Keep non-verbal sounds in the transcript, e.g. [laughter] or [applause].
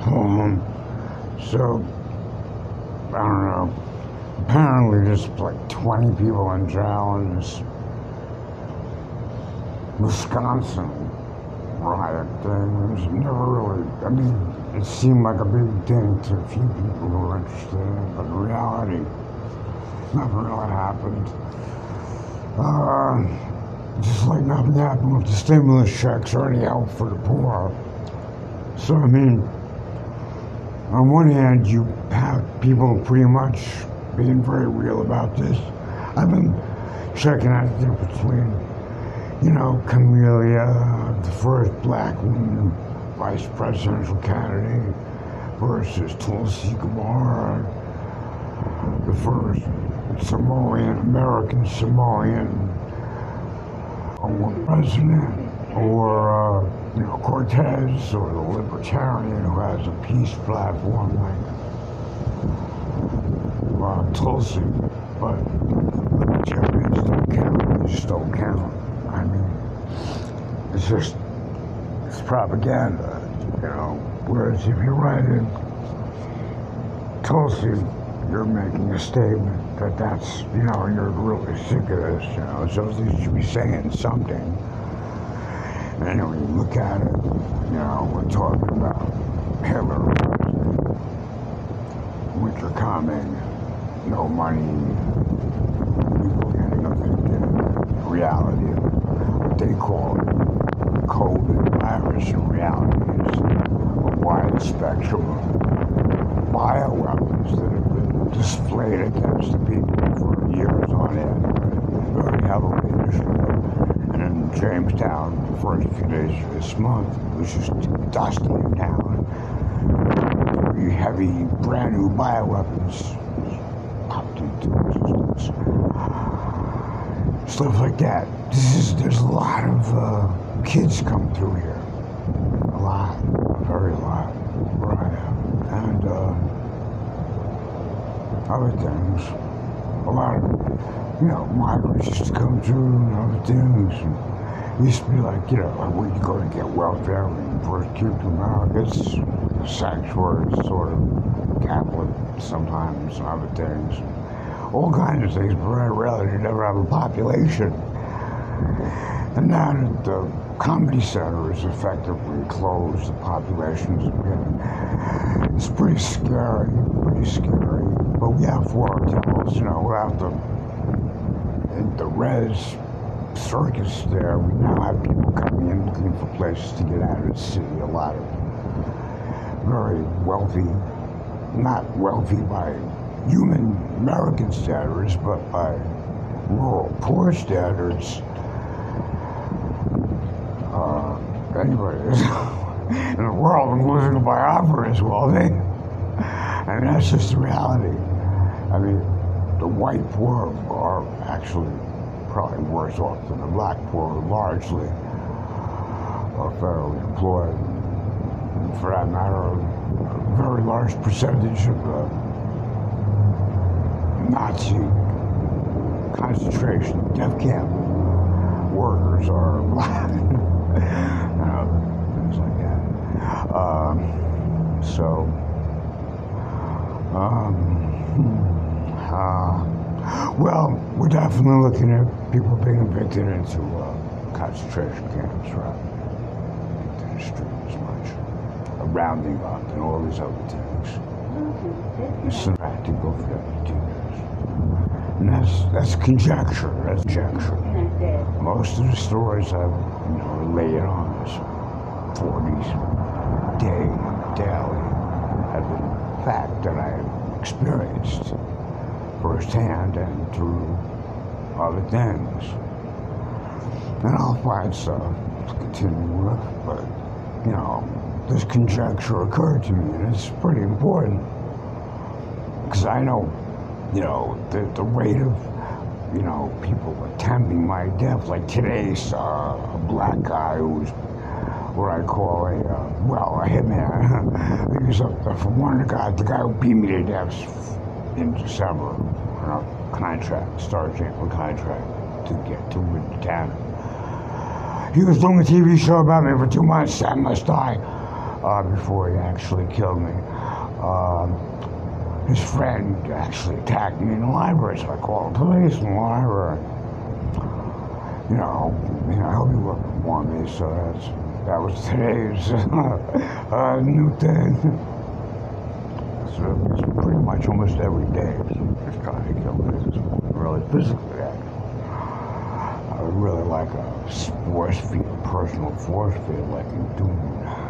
home. So, I don't know. Apparently, there's like 20 people in jail in this Wisconsin riot thing. It was never really, I mean, it seemed like a big thing to a few people who were interested in it, but in reality, nothing really happened. Uh, just like nothing happened with the stimulus checks or any help for the poor. So, I mean, on one hand, you have people pretty much being very real about this. I've been checking out the difference between, you know, Kamala, the first black woman vice presidential candidate, versus Tulsi Gabbard, the first Samoan, American Samoan uh, president, or, uh, you know, Cortez, or the libertarian who has a peace platform like uh, Tulsi, but libertarians don't count. They just don't count. I mean, it's just it's propaganda, you know. Whereas if you're writing Tulsi, you're making a statement that that's, you know, you're really sick of this, you know, so you should be saying something. And when you look at it, you know, we're talking about Hitler, winter coming, no money, people getting addicted, reality. What they call COVID virus in reality is a wide spectrum of bioweapons that have been displayed against the people for years on end. Jamestown, the first few days of this month, it was just dusty in town. Very heavy, brand new bioweapons popped into existence. Stuff like that. This is, there's a lot of uh, kids come through here. A lot. Very lot. Right. And uh, other things. A lot of, you know, migrants used to come through and other things. And used to be like, you know, like where you go to get welfare and first to America. It's sanctuary, sort of Catholic sometimes, and other things. All kinds of things, but very rarely you never have a population. And now that the comedy center is effectively closed, the population's been, it's pretty scary, pretty scary. But we have four hotels, you know, we have in the res circus there, we now have people coming in looking for places to get out of the city. A lot of very wealthy, not wealthy by human American standards, but by rural poor standards. Uh, [laughs] in the world is losing by as well. They, I mean, that's just the reality. I mean, the white poor are actually probably worse off than the black poor, largely are federally employed. And for that matter, a very large percentage of the Nazi concentration death camp workers are [laughs] black. things like that. Um, so, um, uh, well, we're definitely looking at people being evicted into uh, concentration camps, right? Into the streets much. A rounding up and all these other things. It's an practical for 52 years. And that's, that's conjecture, that's conjecture. Most of the stories I've you know, relayed on this 40s, day, daily, have been fact that I've experienced firsthand and through other things. And I'll find stuff to continue with, but, you know, this conjecture occurred to me, and it's pretty important. Because I know, you know, the, the rate of, you know, people attempting my death, like today's uh, a black guy who's what I call a, uh, well, a hitman. [laughs] he was up there for one of the guys, the guy who beat me to death in December on a contract, Star Chamber contract to get to Montana. He was doing a TV show about me for two months. I must die. uh, before he actually killed me. Um, his friend actually attacked me in the library, so I called the police in the library. You know, you know, he'll be looking for me, so that's that was today's [laughs] uh, new thing. [laughs] So pretty much almost every day. Just trying to kill me. This is really physically active. I would really like a force field, personal force field like in Dune.